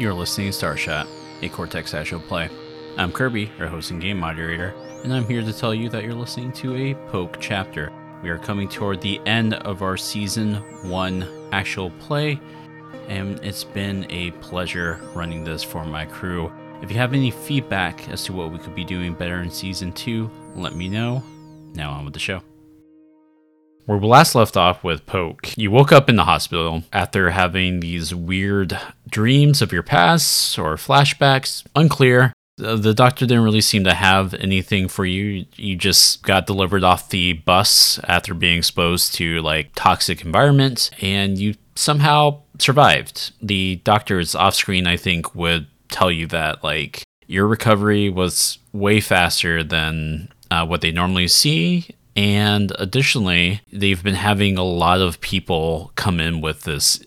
You're listening to Starshot, a Cortex actual play. I'm Kirby, your host and game moderator, and I'm here to tell you that you're listening to a Polk chapter. We are coming toward the end of our season one actual play, and it's been a pleasure running this for my crew. If you have any feedback as to what we could be doing better in season two, let me know. Now on with the show. Where we last left off with Polk, you woke up in the hospital after having these weird dreams of your past or flashbacks. Unclear. The doctor didn't really seem to have anything for you. You just got delivered off the bus after being exposed to like toxic environment and you somehow survived. The doctors off screen, I think, would tell you that like your recovery was way faster than uh, what they normally see and additionally, they've been having a lot of people come in with this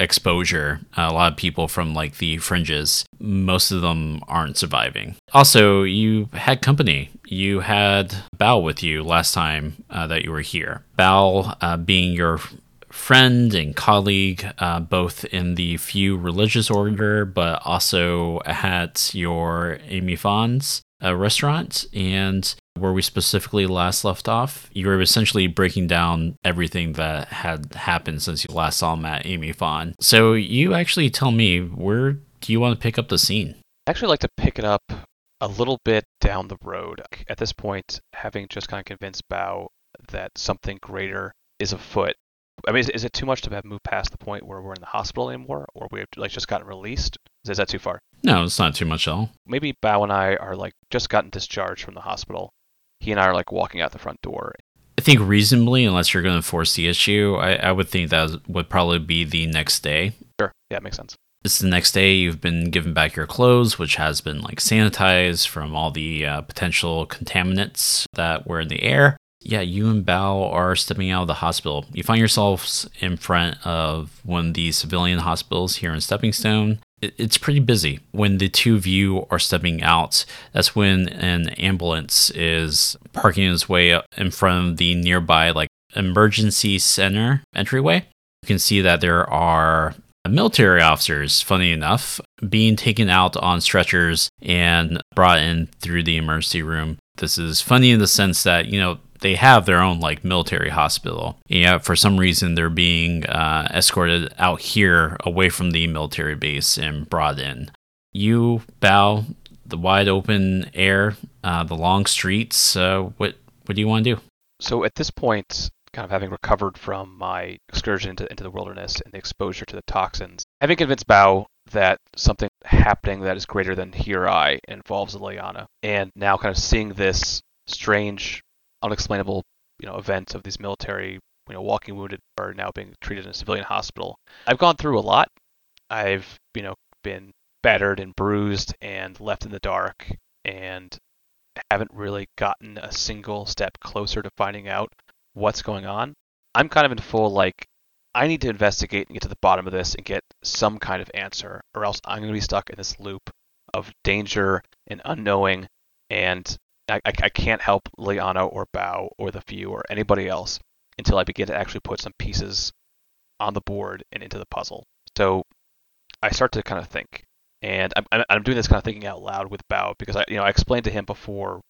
exposure. A lot of people from like the fringes. Most of them aren't surviving. Also, you had company. You had Bao with you last time uh, that you were here. Bao uh, being your friend and colleague, uh, both in the few religious order, but also at your Amy Fawn's uh, restaurant. And where we specifically last left off, you were essentially breaking down everything that had happened since you last saw Matt Amy Fawn. So you actually tell me where do you want to pick up the scene? I actually like to pick it up a little bit down the road. At this point, having just kind of convinced Bao that something greater is afoot. I mean, is, is it too much to have moved past the point where we're in the hospital anymore, or we've like just gotten released? Is that too far? No, it's not too much at all. Maybe Bao and I are like just gotten discharged from the hospital. He and I are like walking out the front door. I think reasonably, unless you're going to force the issue, I, I would think that would probably be the next day. Sure. Yeah, makes sense. It's the next day you've been given back your clothes, which has been like sanitized from all the uh, potential contaminants that were in the air. Yeah, you and Bao are stepping out of the hospital. You find yourselves in front of one of the civilian hospitals here in Stepping Stone. It- It's pretty busy. When the two of you are stepping out, that's when an ambulance is parking its way up in front of the nearby like emergency center entryway. You can see that there are military officers, funny enough, being taken out on stretchers and brought in through the emergency room. This is funny in the sense that, you know, they have their own like military hospital. Yeah, for some reason they're being uh, escorted out here away from the military base and brought in. You Bao the wide open air, uh, the long streets. Uh, what what do you want to do? So at this point, kind of having recovered from my excursion into, into the wilderness and the exposure to the toxins, having convinced Bao that something happening that is greater than Hirai involves Leona, and now kind of seeing this strange, unexplainable, you know, event of these military, you know, walking wounded are now being treated in a civilian hospital. I've gone through a lot. I've, you know, been battered and bruised and left in the dark and haven't really gotten a single step closer to finding out what's going on. I'm kind of in full like I need to investigate and get to the bottom of this and get some kind of answer, or else I'm going to be stuck in this loop of danger and unknowing, and I, I, can't help Liana or Bao or the Few or anybody else until I begin to actually put some pieces on the board and into the puzzle. So I start to kind of think, and I'm, I'm- I'm doing this kind of thinking out loud with Bao because I, you know, I explained to him before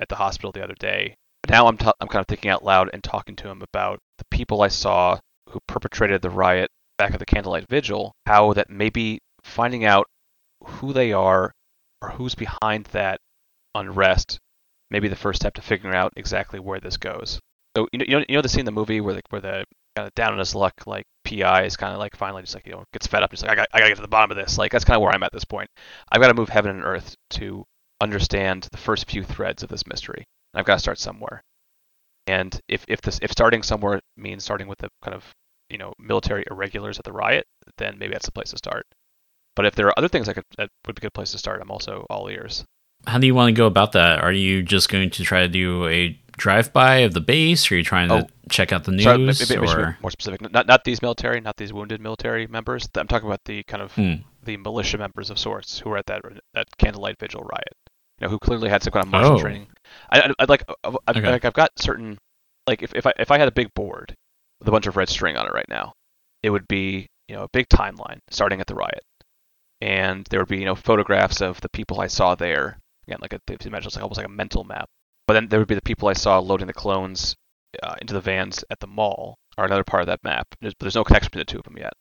at the hospital the other day. Now I'm, t- I'm kind of thinking out loud and talking to him about the people I saw who perpetrated the riot back at the Candlelight Vigil, how that maybe finding out who they are or who's behind that unrest may be the first step to figuring out exactly where this goes. So you know, you know, you know the scene in the movie where the, where the kind of down on his luck like PI is kind of like finally just like you know gets fed up, just like I got I gotta get to the bottom of this. Like that's kind of where I'm at this point. I've got to move heaven and earth to understand the first few threads of this mystery. I've got to start somewhere. And if if this if starting somewhere means starting with the kind of you know military irregulars at the riot, then maybe that's the place to start. But if there are other things I could that would be a good place to start, I'm also all ears. How do you want to go about that? Are you just going to try to do a drive-by of the base? Or are you trying to Oh. check out the news? Sorry, maybe, maybe or more specific. Not not these military, not these wounded military members. I'm talking about the kind of Hmm. the militia members of sorts who were at that that candlelight vigil riot. You know, who clearly had some kind of martial Oh. training. I, I, I'd like I've, I've, Okay. like I've got certain like if, if I if I had a big board with a bunch of red string on it right now, it would be you know a big timeline starting at the riot, and there would be you know photographs of the people I saw there. Again, like a, if you imagine it's like almost like a mental map. But then there would be the people I saw loading the clones uh, into the vans at the mall, are another part of that map. There's, but there's no connection between the two of them yet.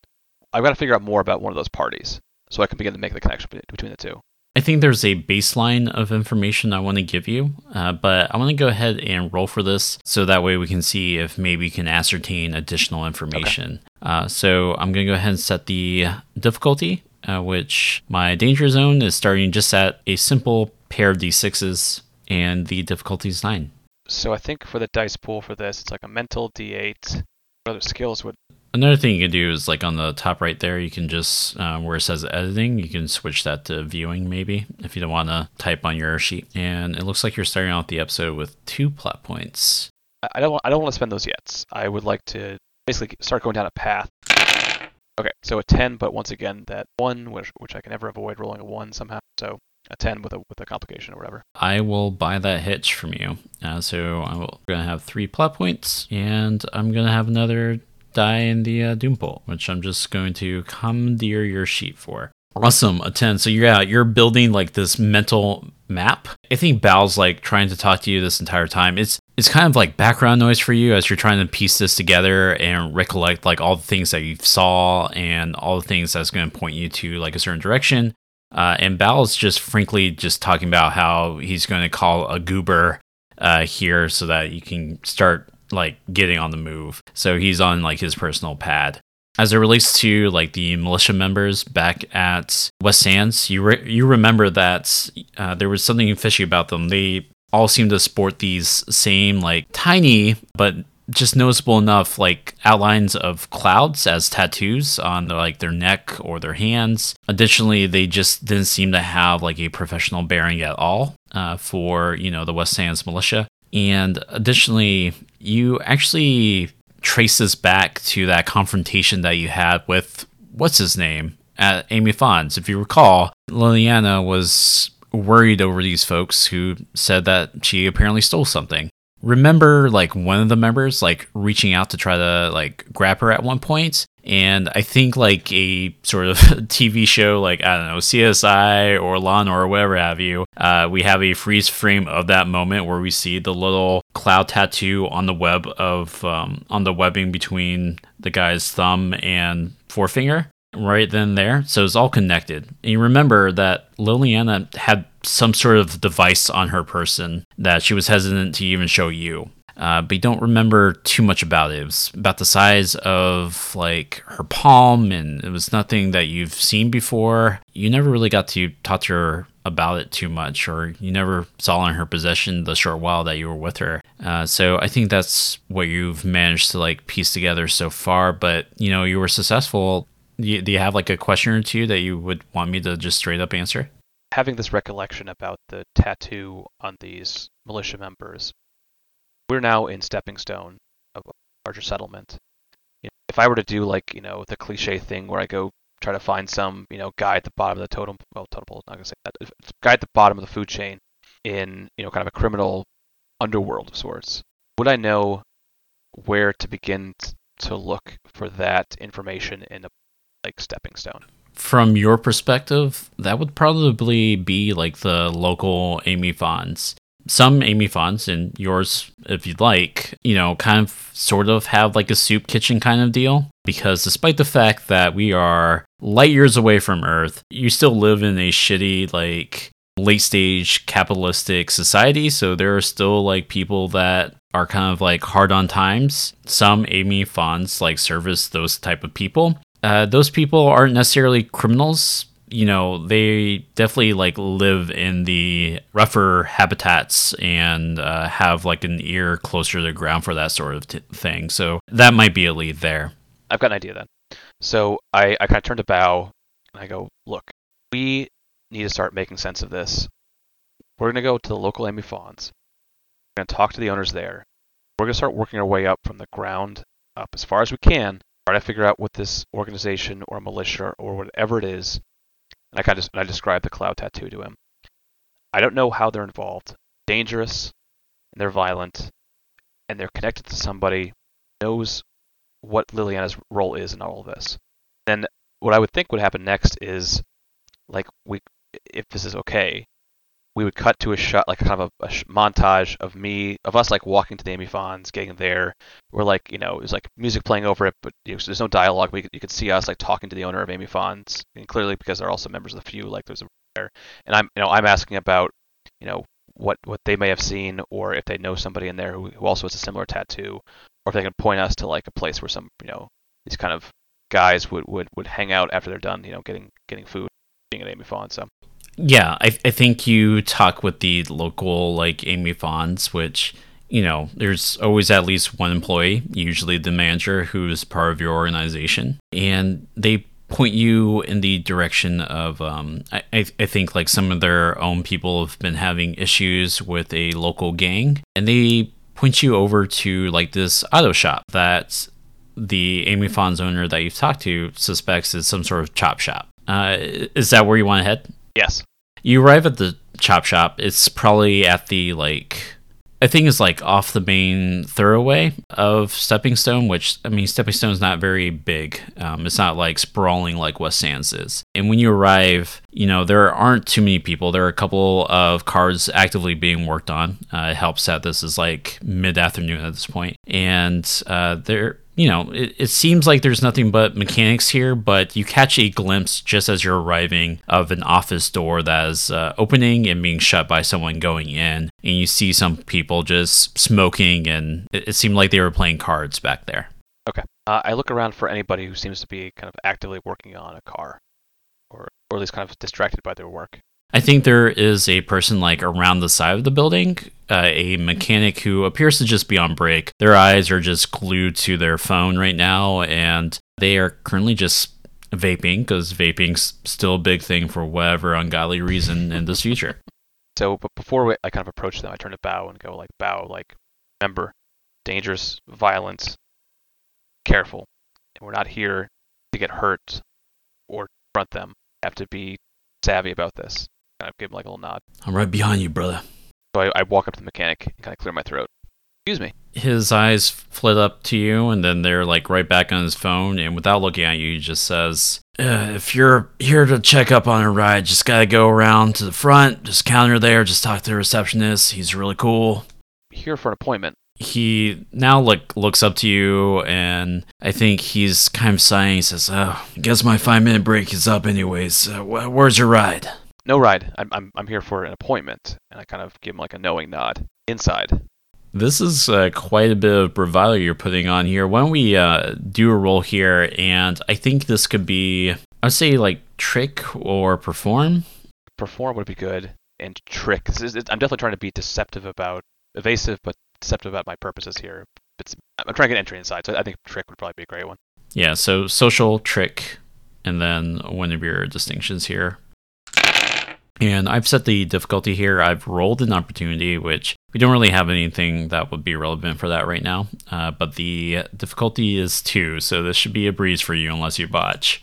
I've got to figure out more about one of those parties so I can begin to make the connection between the two. I think there's a baseline of information I want to give you, uh, but I want to go ahead and roll for this so that way we can see if maybe we can ascertain additional information. Okay. Uh, so I'm going to go ahead and set the difficulty, uh, which my danger zone is starting just at a simple pair of d6s, and the difficulty is 9. So I think for the dice pool for this, it's like a mental d8. What other skills would Another thing you can do is like on the top right there, you can just uh, where it says editing, you can switch that to viewing maybe if you don't want to type on your sheet. And it looks like you're starting out the episode with two plot points. I don't. I don't want to spend those yet. I would like to basically start going down a path. Okay, so a ten, but once again that one, which which I can never avoid rolling a one somehow. So a 10 with a with a complication or whatever. I will buy that hitch from you. Uh, so I'm going to have three plot points, and I'm going to have another die in the uh, Doom Pool, which I'm just going to commandeer your sheet for. Awesome, a 10. So yeah, you're building like this mental map. I think Bao's like trying to talk to you this entire time. It's it's kind of like background noise for you as you're trying to piece this together and recollect like all the things that you saw and all the things that's going to point you to like a certain direction. Uh, and Bao's just frankly just talking about how he's going to call a goober uh, here so that you can start like getting on the move. So he's on like his personal pad. As it relates to like the militia members back at West Sands, you re- you remember that uh, there was something fishy about them. They all seem to sport these same like tiny but just noticeable enough like outlines of clouds as tattoos on like their neck or their hands. Additionally they just didn't seem to have like a professional bearing at all uh, for you know the west sands militia. And additionally, you actually trace this back to that confrontation that you had with what's his name? At Amy Fonz. If you recall, Liliana was worried over these folks who said that she apparently stole something remember like one of the members like reaching out to try to like grab her at one point and i think like a sort of tv show like i don't know csi or law or whatever have you uh, we have a freeze frame of that moment where we see the little cloud tattoo on the web of um, on the webbing between the guy's thumb and forefinger right then there. So it's all connected. And you remember that Liliana had some sort of device on her person that she was hesitant to even show you. Uh, but you don't remember too much about it. It was about the size of like her palm, and it was nothing that you've seen before. You never really got to talk to her about it too much, or you never saw in her possession the short while that you were with her. Uh, so I think that's what you've managed to like piece together so far. But you know, you were successful you, do you have like a question or two that you would want me to just straight up answer? Having this recollection about the tattoo on these militia members, we're now in stepping stone of a larger settlement. You know, if I were to do like you know the cliche thing where I go try to find some you know guy at the bottom of the totem, well totem pole, not gonna say that, guy at the bottom of the food chain in you know kind of a criminal underworld of sorts, would I know where to begin to look for that information in a like stepping stone. From your perspective, that would probably be like the local Amy Fonz. Some Amy Fonz, and yours if you'd like, you know, kind of sort of have like a soup kitchen kind of deal. Because despite the fact that we are light years away from Earth, you still live in a shitty, like, late stage capitalistic society. So there are still like people that are kind of like hard on times. Some Amy Fonz like service those type of people uh, those people aren't necessarily criminals. You know, they definitely like live in the rougher habitats and uh, have like an ear closer to the ground for that sort of t- thing. So that might be a lead there. I've got an idea then. So I, I kind of turn to Bao and I go, look, we need to start making sense of this. We're going to go to the local Amy Fonz. We're going to talk to the owners there. We're going to start working our way up from the ground up as far as we can try to figure out what this organization or militia or whatever it is. And I kind of I describe the cloud tattoo to him. I don't know how they're involved. Dangerous, and they're violent, and they're connected to somebody knows what Liliana's role is in all of this. Then what I would think would happen next is like we if this is okay, we would cut to a shot like kind of a, a montage of me of us like walking to the Amy Fonds, getting there. We're like you know there's like music playing over it, but you know, there's no dialogue. We you could see us like talking to the owner of Amy Fonds, and clearly because they're also members of the few, like there's a there. And I'm you know I'm asking about you know what what they may have seen or if they know somebody in there who, who also has a similar tattoo, or if they can point us to like a place where some you know these kind of guys would would would hang out after they're done you know getting getting food being at Amy Fonds. So yeah, I, I think you talk with the local like Amy Fonds, which you know, there's always at least one employee, usually the manager, who's part of your organization, and they point you in the direction of um, I, I think like some of their own people have been having issues with a local gang. And they point you over to like this auto shop that the amy fonds owner that you've talked to suspects is some sort of chop shop. Uh, is that where you want to head yes you arrive at the chop shop it's probably at the like I think is like off the main thoroughway of Stepping Stone, which I mean, Stepping Stone is not very big. Um, it's not like sprawling like West Sands is. And when you arrive, you know there aren't too many people. There are a couple of cars actively being worked on. Uh, it helps that this is like mid afternoon at this point, and uh, there you know, it, it seems like there's nothing but mechanics here, but you catch a glimpse just as you're arriving of an office door that is uh, opening and being shut by someone going in. And you see some people just smoking, and it, it seemed like they were playing cards back there. Okay. Uh, I look around for anybody who seems to be kind of actively working on a car, or, or at least kind of distracted by their work. I think there is a person like around the side of the building, uh, a mechanic who appears to just be on break. Their eyes are just glued to their phone right now, and they are currently just vaping because vaping's still a big thing for whatever ungodly reason in this future. So, but before we, I kind of approach them, I turn to Bao and go like, Bao, like, remember, dangerous, violence, careful, and we're not here to get hurt or confront them. Have to be savvy about this kind of give him like a little nod. I'm right behind you, brother. So I, I walk up to the mechanic and kind of clear my throat. Excuse me. His eyes flit up to you, and then they're like right back on his phone. And without looking at you, he just says, uh, "If you're here to check up on a ride, just gotta go around to the front, just counter there, just talk to the receptionist. He's really cool." Here for an appointment. He now like looks up to you, and I think he's kind of sighing. He says, "Oh, I guess my five minute break is up, anyways. Uh, wh- where's your ride?" No ride. I'm, I'm, I'm here for an appointment. And I kind of give him like a knowing nod. Inside. This is uh, quite a bit of bravado you're putting on here. Why don't we uh, do a roll here? And I think this could be, I'd say, like trick or perform. Perform would be good. And trick. Is, I'm definitely trying to be deceptive about, evasive, but deceptive about my purposes here. It's, I'm trying to get entry inside, so I think trick would probably be a great one. Yeah, so social, trick, and then one of your distinctions here. And I've set the difficulty here. I've rolled an opportunity, which we don't really have anything that would be relevant for that right now. Uh, but the difficulty is two, so this should be a breeze for you unless you botch.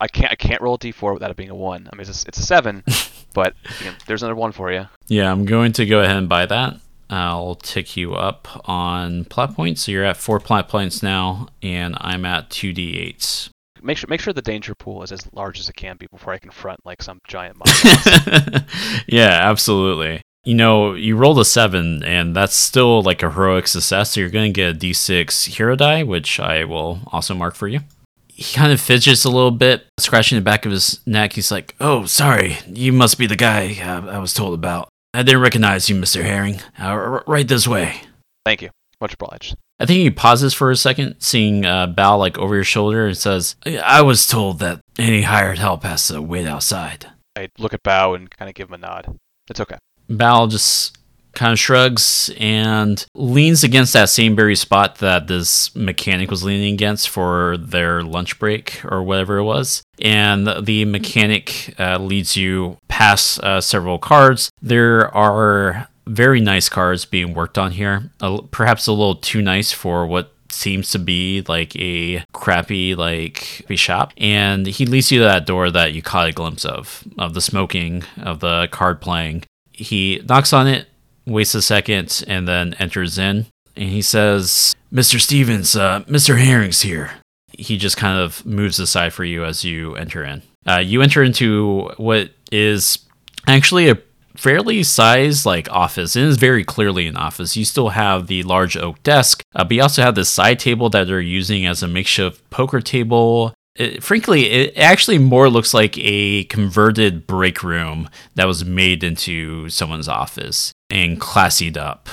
I can't. I can't roll a d4 without it being a one. I mean, it's a, it's a seven, but again, there's another one for you. Yeah, I'm going to go ahead and buy that. I'll tick you up on plot points. So you're at four plot points now, and I'm at two d8s make sure make sure the danger pool is as large as it can be before I confront like some giant monster. yeah, absolutely. You know, you rolled a seven, and that's still like a heroic success. So you're going to get a d6 hero die, which I will also mark for you. He kind of fidgets a little bit, scratching the back of his neck. He's like, "Oh, sorry, you must be the guy uh, I was told about. I didn't recognize you, Mister Herring. Uh, right this way." Thank you. Much obliged. I think he pauses for a second, seeing uh, Bao like over your shoulder, and says, "I was told that any hired help has to wait outside." I look at Bao and kind of give him a nod. It's okay. Bao just kind of shrugs and leans against that same very spot that this mechanic was leaning against for their lunch break or whatever it was. And the mechanic uh, leads you past uh, several cards. There are very nice cars being worked on here. perhaps a little too nice for what seems to be like a crappy like shop and he leads you to that door that you caught a glimpse of of the smoking of the card playing he knocks on it waits a second, and then enters in. And he says, Mr. Stevens, uh, Mr. Herring's here. He just kind of moves aside for you as you enter in. Uh, you enter into what is actually a fairly sized like office. It is very clearly an office. You still have the large oak desk, uh, but you also have this side table that they're using as a makeshift poker table. It, frankly, it actually more looks like a converted break room that was made into someone's office and classied up.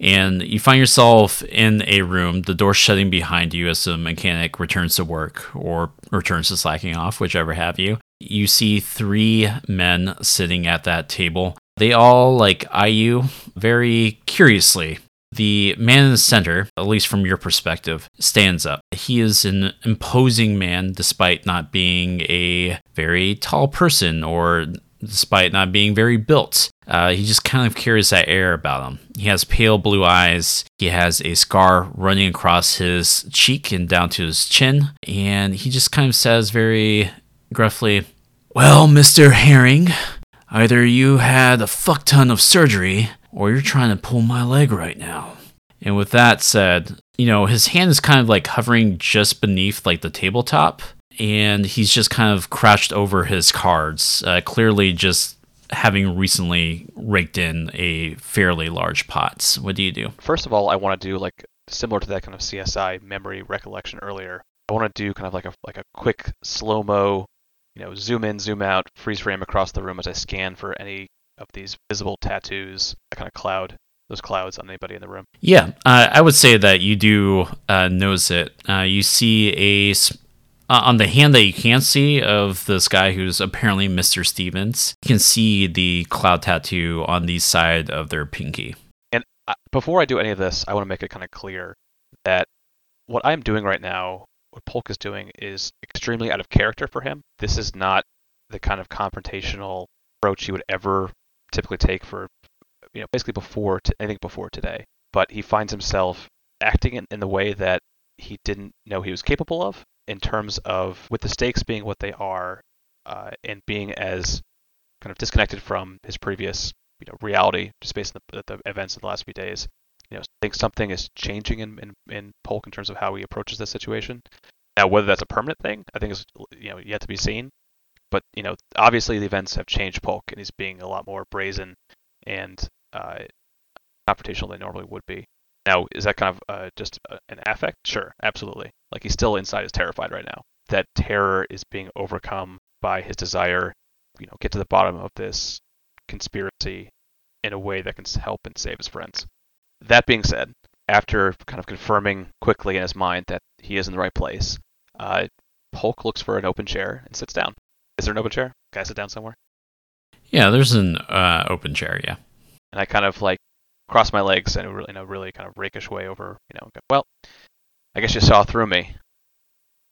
And you find yourself in a room, the door shutting behind you as the mechanic returns to work or returns to slacking off, whichever have you. You see three men sitting at that table. They all like you very curiously. The man in the center, at least from your perspective, stands up. He is an imposing man despite not being a very tall person or despite not being very built. Uh, he just kind of carries that air about him. He has pale blue eyes. He has a scar running across his cheek and down to his chin. And he just kind of says very gruffly, Well, Mr. Herring, either you had a fuck ton of surgery or you're trying to pull my leg right now. And with that said, you know, his hand is kind of like hovering just beneath like the tabletop and he's just kind of crouched over his cards, uh, clearly just having recently raked in a fairly large pot. What do you do? First of all, I want to do like similar to that kind of CSI memory recollection earlier. I want to do kind of like a like a quick slow mo, you know, zoom in, zoom out, freeze frame across the room as I scan for any of these visible tattoos, that kind of cloud, those clouds on anybody in the room. Yeah, uh, I would say that you do uh, notice it. Uh, you see a uh, on the hand that you can't see of this guy who's apparently Mr. Stevens, you can see the cloud tattoo on the side of their pinky. And uh, before I do any of this, I want to make it kind of clear that what I'm doing right now, what Polk is doing, is extremely out of character for him. This is not the kind of confrontational approach he would ever typically take for, you know, basically before t- anything before today. But he finds himself acting in, in the way that he didn't know he was capable of in terms of with the stakes being what they are uh, and being as kind of disconnected from his previous you know reality just based on the, the events of the last few days you know I think something is changing in, in in Polk in terms of how he approaches this situation now whether that's a permanent thing I think is you know yet to be seen but you know obviously the events have changed Polk and he's being a lot more brazen and uh, confrontational than normally would be now, is that kind of uh, just uh, an affect? Sure, absolutely. Like he's still inside is terrified right now. That terror is being overcome by his desire, you know, get to the bottom of this conspiracy in a way that can help and save his friends. That being said, after kind of confirming quickly in his mind that he is in the right place, uh, Polk looks for an open chair and sits down. Is there an open chair? Can I sit down somewhere? Yeah, there's an uh, open chair. Yeah. And I kind of like cross my legs and really, in a really kind of rakish way over, you know, well, I guess you saw through me.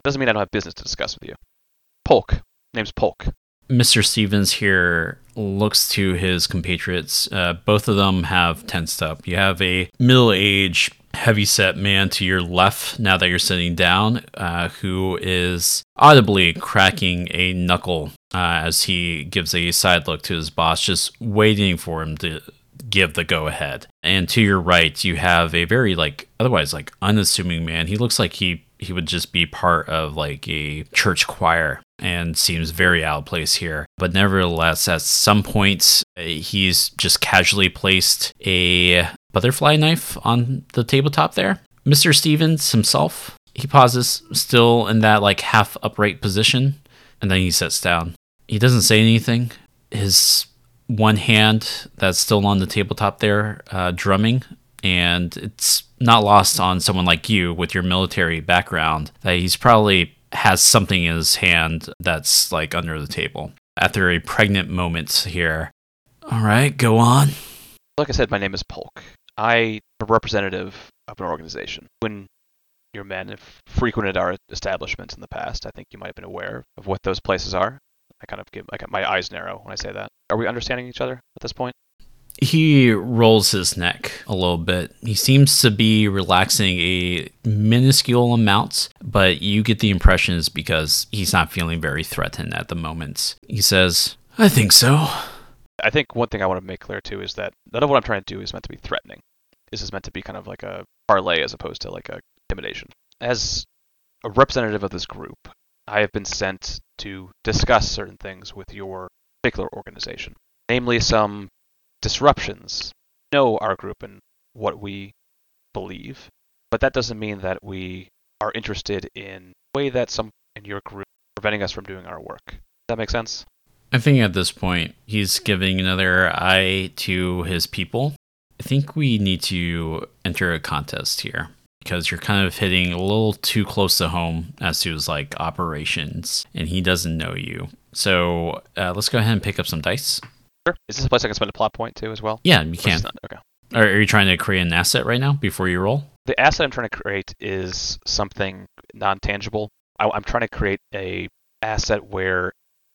Doesn't mean I don't have business to discuss with you. Polk. Name's Polk. Mr. Stevens here looks to his compatriots. Uh, both of them have tensed up. You have a middle aged, heavy set man to your left now that you're sitting down, uh, who is audibly cracking a knuckle uh, as he gives a side look to his boss, just waiting for him to give the go ahead. And to your right, you have a very like otherwise like unassuming man. He looks like he he would just be part of like a church choir and seems very out of place here. But nevertheless, at some point, he's just casually placed a butterfly knife on the tabletop there. Mr. Stevens himself, he pauses, still in that like half upright position, and then he sits down. He doesn't say anything. His one hand that's still on the tabletop there, uh, drumming, and it's not lost on someone like you with your military background that he's probably has something in his hand that's like under the table. After a pregnant moment here, all right, go on. Like I said, my name is Polk. I'm a representative of an organization. When your men have frequented our establishments in the past, I think you might have been aware of what those places are. I kind of get like my eyes narrow when I say that. Are we understanding each other at this point? He rolls his neck a little bit. He seems to be relaxing a minuscule amount, but you get the impression because he's not feeling very threatened at the moment. He says, I think so. I think one thing I want to make clear too is that none of what I'm trying to do is meant to be threatening. This is meant to be kind of like a parlay as opposed to like a intimidation. As a representative of this group, I have been sent to discuss certain things with your particular organization, namely some disruptions. Know our group and what we believe, but that doesn't mean that we are interested in way that some in your group preventing us from doing our work. Does that make sense? I think at this point, he's giving another eye to his people. I think we need to enter a contest here because you're kind of hitting a little too close to home as to his like operations, and he doesn't know you. So uh, let's go ahead and pick up some dice. Sure. Is this a place I can spend a plot point too as well? Yeah, you can. Not, Okay. Are, are you trying to create an asset right now before you roll? The asset I'm trying to create is something non-tangible. I, I'm trying to create a asset where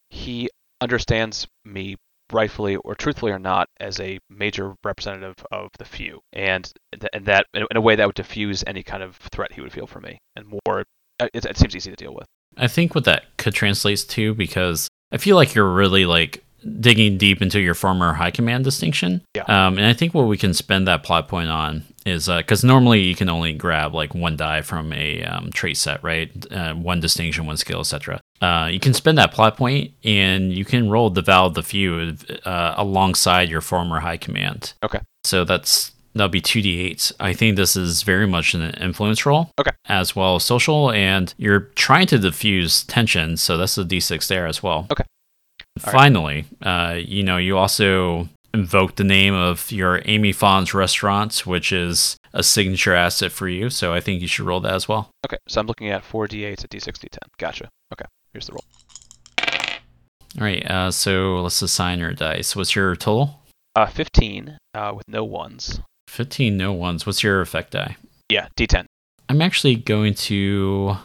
he understands me rightfully or truthfully or not as a major representative of the few, and th- and that in a way that would diffuse any kind of threat he would feel for me, and more. uh, It, it seems easy to deal with. I think what that could translate to because I feel like you're really like digging deep into your former high command distinction. Yeah. Um, and I think what we can spend that plot point on is because normally you can only grab like one die from a um, trait set, right? Uh, one distinction, one skill, etc. Uh, you can spend that plot point and you can roll the Vow of the Few uh, alongside your former high command. Okay. So that's that'll be 2d8. I think this is very much an influence roll. Okay. As well as social, and you're trying to diffuse tension, so that's a d6 there as well. Okay. All right. Finally, uh, you know, you also invoke the name of your Amy Fawn's restaurant, which is a signature asset for you. So I think you should roll that as well. Okay, so I'm looking at four d8s at d6 d10. Gotcha. Okay, here's the roll. All right. Uh, so let's assign your dice. What's your total? Uh, 15 uh, with no ones. 15 no ones. What's your effect die? Yeah, d10. I'm actually going to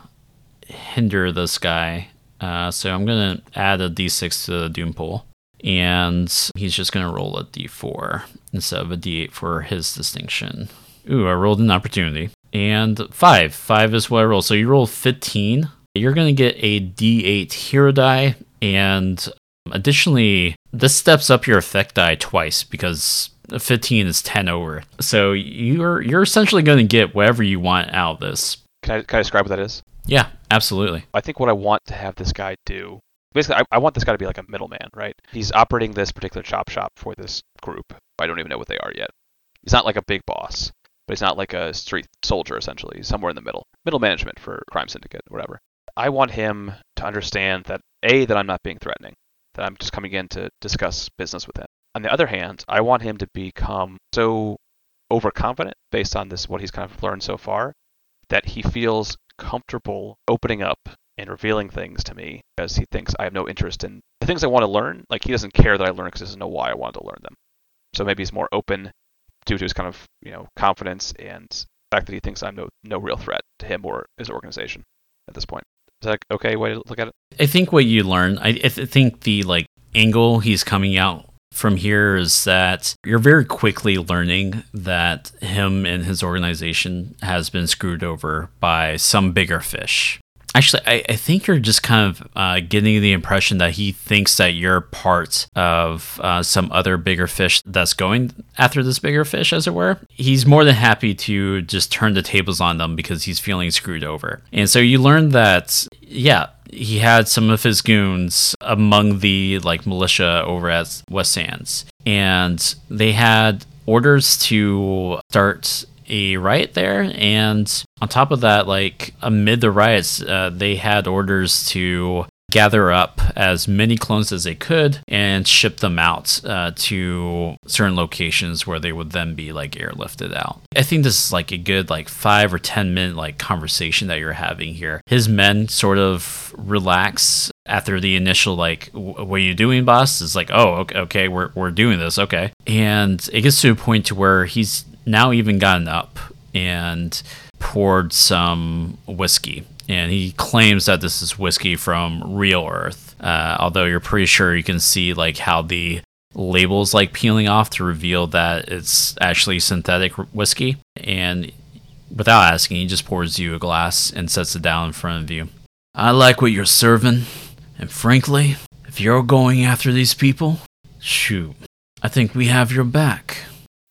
hinder this guy. Uh, so I'm going to add a d6 to the doom pool. And he's just going to roll a d4 instead of a d8 for his distinction. Ooh, I rolled an opportunity. And 5. 5 is what I rolled. So you roll 15. You're going to get a d8 hero die. And additionally, this steps up your effect die twice because 15 is 10 over. So you're you're essentially going to get whatever you want out of this. Can I, can I describe what that is? Yeah, absolutely. I think what I want to have this guy do basically, I, I want this guy to be like a middleman, right? He's operating this particular chop shop for this group. I don't even know what they are yet. He's not like a big boss, but he's not like a street soldier, essentially. He's somewhere in the middle. Middle management for crime syndicate, whatever. I want him to understand that, A, that I'm not being threatening, that I'm just coming in to discuss business with him. On the other hand, I want him to become so overconfident based on this, what he's kind of learned so far, that he feels comfortable opening up and revealing things to me because he thinks I have no interest in the things I want to learn. Like he doesn't care that I learn because he doesn't know why I wanted to learn them. So maybe he's more open due to his kind of you know confidence and the fact that he thinks I'm no no real threat to him or his organization at this point. Is that okay way to look at it? I think what you learn, I, I think the like angle he's coming out from here is that you're very quickly learning that him and his organization has been screwed over by some bigger fish. Actually, I, I think you're just kind of uh, getting the impression that he thinks that you're part of uh, some other bigger fish that's going after this bigger fish, as it were. He's more than happy to just turn the tables on them because he's feeling screwed over. And so you learn that, yeah, he had some of his goons among the like militia over at West Sands, and they had orders to start a riot there. And on top of that like amid the riots uh, they had orders to gather up as many clones as they could and ship them out uh, to certain locations where they would then be like airlifted out. I think this is like a good like five or ten minute like conversation that you're having here. His men sort of relax after the initial like what are you doing boss? Is like oh okay, okay we're, we're doing this okay and it gets to a point to where he's now even gotten up and poured some whiskey. And he claims that this is whiskey from real Earth. Uh, although you're pretty sure you can see like how the labels like peeling off to reveal that it's actually synthetic whiskey. And without asking, he just pours you a glass and sets it down in front of you. I like what you're serving, and frankly, if you're going after these people, Shoot. I think we have your back.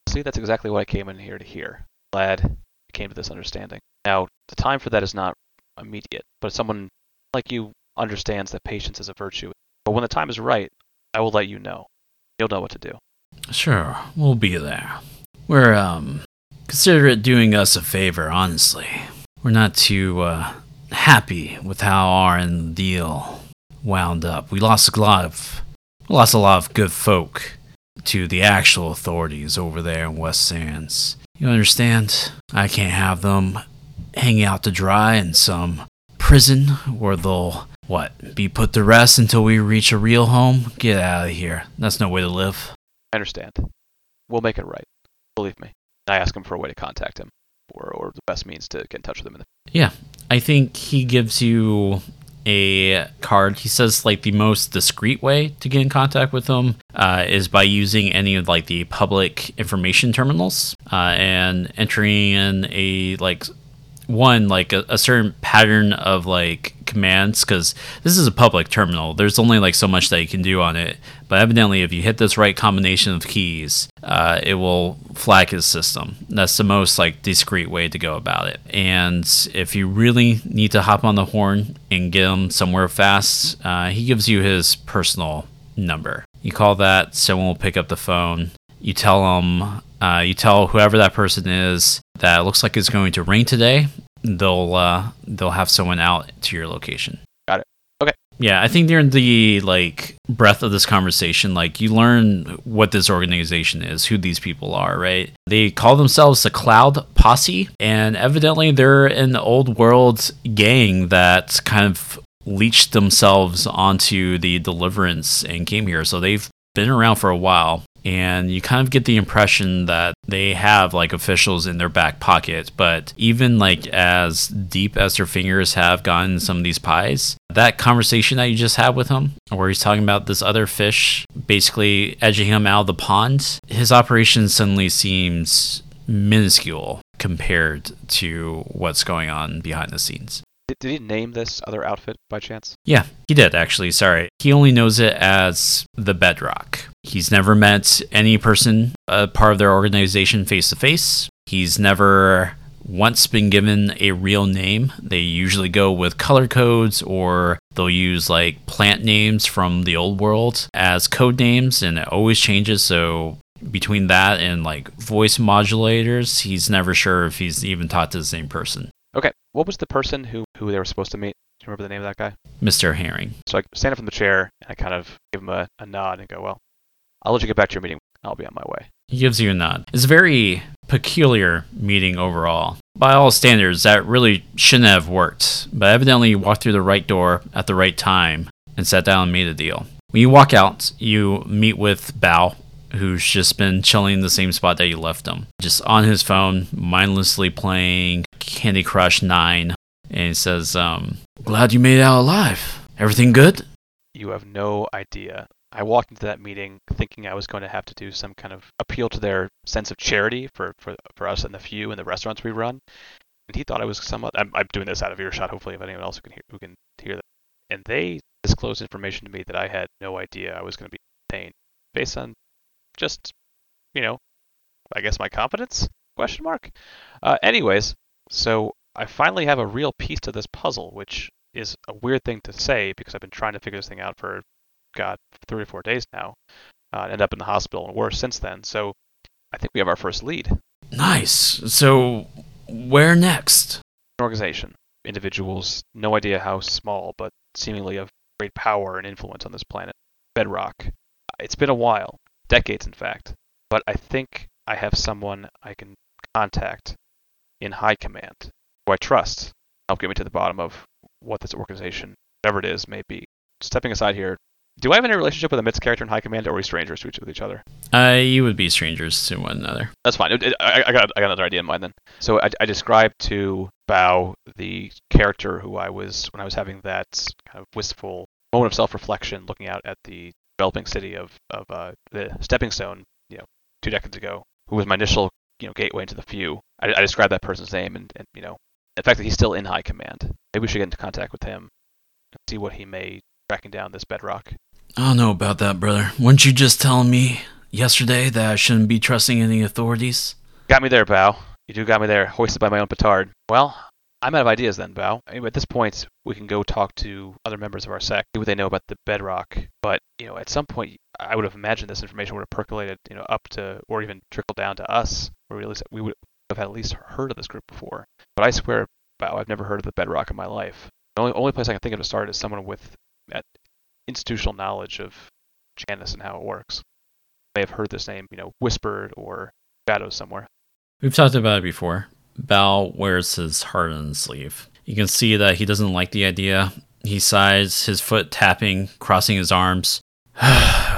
See, that's exactly what I came in here to hear. Glad you came to this understanding. Now, the time for that is not immediate, but someone like you understands that patience is a virtue. But when the time is right, I will let you know. You'll know what to do. Sure, we'll be there. We're, um, consider it doing us a favor, honestly. We're not too, uh, happy with how our deal wound up. We lost a lot of, lost a lot of good folk to the actual authorities over there in West Sands. You understand? I can't have them hanging out to dry in some prison where they'll, what, be put to rest until we reach a real home? Get out of here. That's no way to live. I understand. We'll make it right. Believe me. I ask him for a way to contact him or, or the best means to get in touch with him. In the- Yeah, I think he gives you a card. He says like the most discreet way to get in contact with him uh, is by using any of like the public information terminals uh, and entering in a like one like a, a certain pattern of like commands because this is a public terminal. There's only like so much that you can do on it. But evidently if you hit this right combination of keys uh, it will flag his system. That's the most like discreet way to go about it. And if you really need to hop on the horn and get him somewhere fast uh, he gives you his personal number. You call that someone will pick up the phone you tell them uh, you tell whoever that person is that it looks like it's going to rain today. They'll uh, they'll have someone out to your location. Got it. Okay. Yeah, I think during the like breadth of this conversation, like you learn what this organization is, who these people are, right? They call themselves the Cloud Posse, and evidently they're an old world gang that kind of leached themselves onto the Deliverance and came here. So they've been around for a while and you kind of get the impression that they have like officials in their back pocket but even like as deep as their fingers have gotten some of these pies that conversation that you just had with him where he's talking about this other fish basically edging him out of the pond his operation suddenly seems minuscule compared to what's going on behind the scenes Did, did he name this other outfit by chance? yeah, he did actually. Sorry. He only knows it as the Bedrock. He's never met any person, a part of their organization, face to face. He's never once been given a real name. They usually go with color codes or they'll use like plant names from the old world as code names and it always changes. So between that and like voice modulators, he's never sure if he's even talked to the same person. Okay. What was the person who, who they were supposed to meet? Do you remember the name of that guy? Mr. Herring. So I stand up from the chair and I kind of give him a, a nod and go, well, I'll let you get back to your meeting. I'll be on my way. He gives you a nod. It's a very peculiar meeting overall. By all standards, that really shouldn't have worked, but evidently you walked through the right door at the right time and sat down and made a deal. When you walk out, you meet with Bao, who's just been chilling in the same spot that you left him. Just on his phone, mindlessly playing Candy Crush 9. And he says, um, Glad you made it out alive. Everything good? You have no idea. I walked into that meeting thinking I was going to have to do some kind of appeal to their sense of charity for, for, for us and the few and the restaurants we run. And he thought I was somewhat. I'm, I'm doing this out of earshot, hopefully, if anyone else who can hear, who can hear that. And they disclosed information to me that I had no idea I was going to be paying, based on just, you know, I guess my confidence? Question mark. Uh, anyways, so I finally have a real piece to this puzzle, which is a weird thing to say because I've been trying to figure this thing out for, God, three or four days now. Uh, end up in the hospital and worse since then. So I think we have our first lead. Nice. So, where next? An organization, individuals, no idea how small, but seemingly of great power and influence on this planet. Bedrock. It's been a while, decades in fact, but I think I have someone I can contact in high command who I trust. Help get me to the bottom of what this organization, whatever it is, may be. Stepping aside here, do I have any relationship with a MITS character in high command, or are we strangers to each with each other? Uh, you would be strangers to one another. That's fine. It- it- I, I got I got another idea in mind then. So I, I described to Bao the character who I was when I was having that kind of wistful moment of self-reflection, looking out at the developing city of of uh, the stepping stone, you know, two decades ago, who was my initial you know gateway into the few. I, I described that person's name and, and you know the fact that he's still in high command. Maybe we should get into contact with him and see what he may tracking down this bedrock. I don't know about that, brother. Weren't you just telling me yesterday that I shouldn't be trusting any authorities? Got me there, Bao. You do got me there, hoisted by my own petard. Well, I'm out of ideas then, Bao. I mean, at this point, we can go talk to other members of our sect, see what they know about the bedrock. But, you know, at some point, I would have imagined this information would have percolated, you know, up to, or even trickled down to us, where we at least we would have at least heard of this group before. But I swear, Bao, I've never heard of the bedrock in my life. The only, only place I can think of to start is someone with institutional knowledge of Janus and how it works. May have heard this name, you know, whispered or shadows somewhere. We've talked about it before. Bao wears his heart on his sleeve. You can see that he doesn't like the idea. He sighs, his foot tapping, crossing his arms.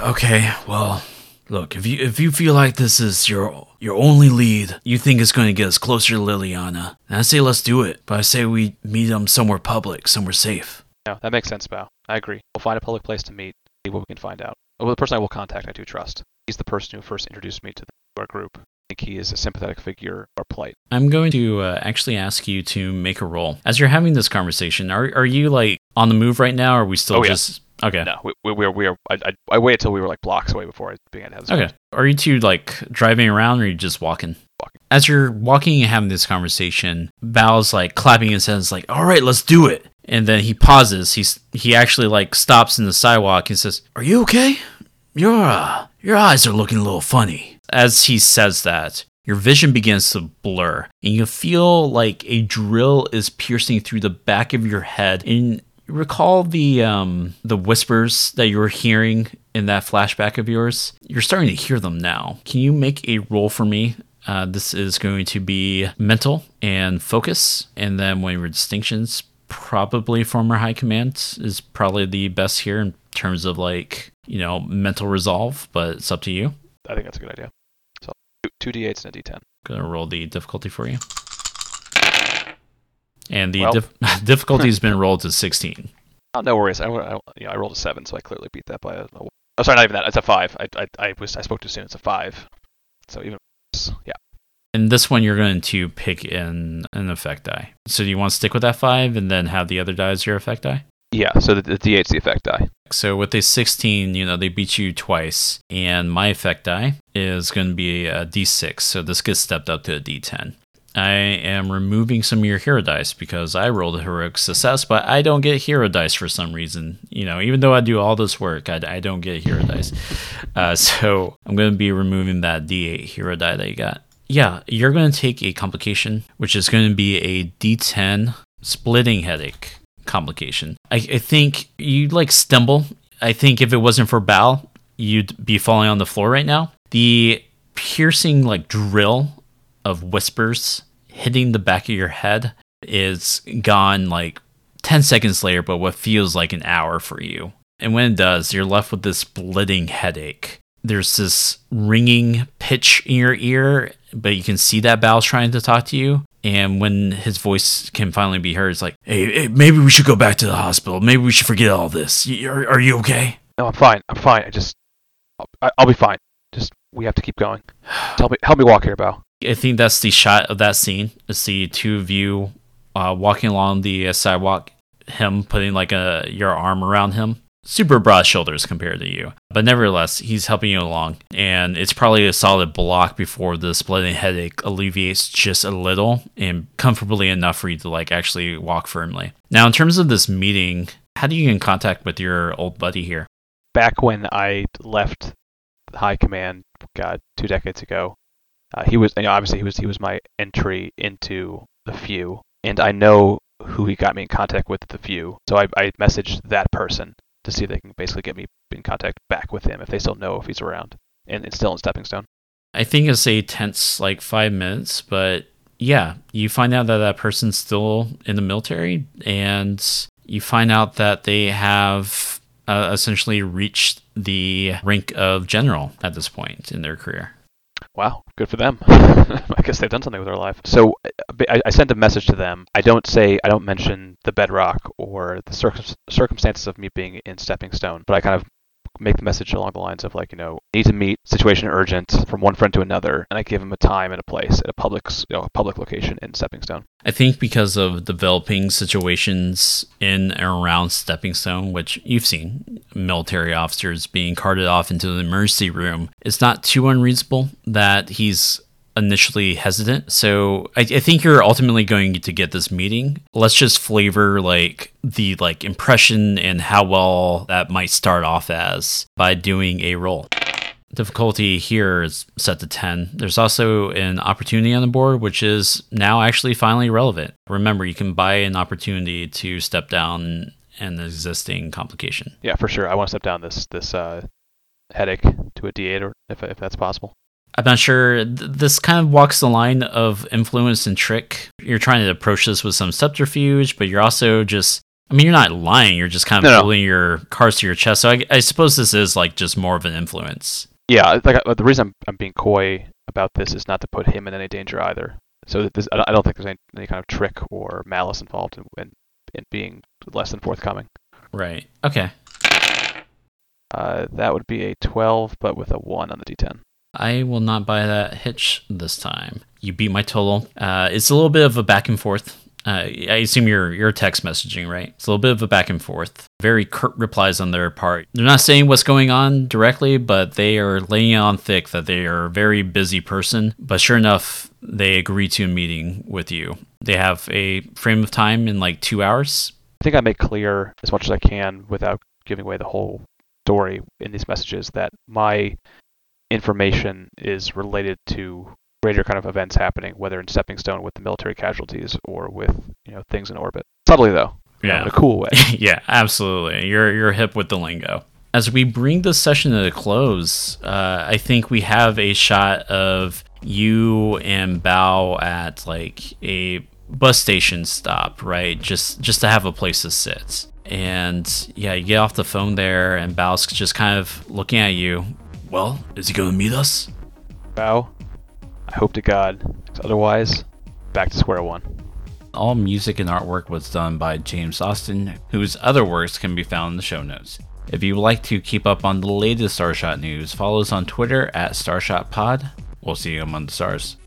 okay, well, look, if you if you feel like this is your your only lead, you think it's going to get us closer to Liliana, then I say let's do it. But I say we meet them somewhere public, somewhere safe. No, that makes sense, Bao. I agree. We'll find a public place to meet, see what we can find out. Well, the person I will contact, I do trust. He's the person who first introduced me to our group I think he is a sympathetic figure or plight. I'm going to uh, actually ask you to make a roll. As you're having this conversation, are, are you like on the move right now, or are we still oh, just. Yeah. Okay. No, we, we, we are. We are I, I, I waited until we were like blocks away before I began to have this. Okay. Are you two like driving around, or are you just walking? Walking. As you're walking and having this conversation, Bao's like clapping his hands, like, "All right, let's do it." And then he pauses. He's he actually like stops in the sidewalk and says, "Are you okay? Your uh, your eyes are looking a little funny." As he says that, your vision begins to blur, and you feel like a drill is piercing through the back of your head. And you recall the um, the whispers that you were hearing in that flashback of yours. You're starting to hear them now. Can you make a roll for me? Uh, this is going to be mental and focus, and then of your distinctions, probably former high command, is probably the best here in terms of like you know mental resolve. But it's up to you. I think that's a good idea. So Two d8s and a d10. Gonna roll the difficulty for you. And the Well. dif- difficulty has been rolled to 16. Oh, no worries. I, I, you know, I rolled a seven, so I clearly beat that by a. oh, sorry, not even that. It's a five. I, I, I was I spoke too soon. It's a five. So even yeah. And this one, you're going to pick in an effect die. So do you want to stick with that five and then have the other die as your effect die? Yeah. So the, the d8's the effect die. So with a 16, you know, they beat you twice. And my effect die is going to be a d6. So this gets stepped up to a d10. I am removing some of your hero dice because I rolled a heroic success, but I don't get hero dice for some reason. You know, even though I do all this work, I, I don't get hero dice. Uh, so I'm going to be removing that d8 hero die that you got. Yeah, you're going to take a complication, which is going to be a d10 splitting headache complication. I, I think you'd like stumble. I think if it wasn't for Bao, you'd be falling on the floor right now. The piercing like drill of whispers hitting the back of your head is gone like 10 seconds later, but what feels like an hour for you. And when it does, you're left with this splitting headache. There's this ringing pitch in your ear, but you can see that Bao's trying to talk to you. And when his voice can finally be heard, it's like, hey, hey, maybe we should go back to the hospital. Maybe we should forget all this. Are, are you okay? No, I'm fine. I'm fine. I just I'll, I'll be fine. Just we have to keep going. help me, help me walk here, Bao. I think that's the shot of that scene. It's the two of you uh, walking along the uh, sidewalk, him putting like a your arm around him. Super broad shoulders compared to you, but nevertheless, he's helping you along, and it's probably a solid block before the splitting headache alleviates just a little and comfortably enough for you to like actually walk firmly. Now, in terms of this meeting, how do you get in contact with your old buddy here? Back when I left High Command, God, two decades ago, uh, he was you know, obviously he was he was my entry into the few, and I know who he got me in contact with the few. So I, I messaged that person to see if they can basically get me in contact back with him if they still know if he's around, and it's still in Stepping Stone. I think it's a tense like five minutes, but yeah, you find out that that person's still in the military, and you find out that they have uh, essentially reached the rank of general at this point in their career. Wow, good for them. I guess they've done something with their life. So uh, I, I sent a message to them. I don't say, I don't mention the bedrock or the circum- circumstances of me being in Stepping Stone, but I kind of make the message along the lines of like, you know, need to meet, situation urgent, from one friend to another, and I give him a time and a place at a public, you know, public location in Stepping Stone. I think because of developing situations in and around Stepping Stone, which you've seen, military officers being carted off into the emergency room, it's not too unreasonable that he's initially hesitant. So I, I, think you're ultimately going to get this meeting. Let's just flavor like the like impression and how well that might start off as by doing a roll. Difficulty here is set to 10. There's also an opportunity on the board, which is now actually finally relevant. Remember, you can buy an opportunity to step down an existing complication. Yeah, for sure. I want to step down this this uh, headache to a D8, or if if that's possible. I'm not sure. This kind of walks the line of influence and trick. You're trying to approach this with some subterfuge, but you're also just. I mean, you're not lying. You're just kind of no, pulling no. your cards to your chest. So I, I, suppose this is like just more of an influence. Yeah, like the reason I'm, I'm being coy about this is not to put him in any danger either. So this, I don't think there's any, any kind of trick or malice involved in, in, in being less than forthcoming. Right. Okay. Uh, that would be a 12, but with a 1 on the d10. I will not buy that hitch this time. You beat my total. Uh, it's a little bit of a back and forth. Uh, I assume you're you're text messaging, right? It's a little bit of a back and forth. Very curt replies on their part. They're not saying what's going on directly, but they are laying on thick that they are a very busy person. But sure enough, they agree to a meeting with you. They have a frame of time in like two hours. I think I make clear as much as I can without giving away the whole story in these messages that my information is related to greater kind of events happening, whether in Stepping Stone with the military casualties or with you know things in orbit. Subtly though, yeah, in a cool way. yeah, absolutely. You're you're hip with the lingo. As we bring this session to a close, uh, I think we have a shot of you and Bao at like a bus station stop, right? Just just to have a place to sit. And yeah, you get off the phone there, and Bao's just kind of looking at you, well, is he going to meet us? Bao. I hope to God. Otherwise, back to square one. All music and artwork was done by James Austin, whose other works can be found in the show notes. If you would like to keep up on the latest Starshot news, follow us on Twitter at StarshotPod. We'll see you among the stars.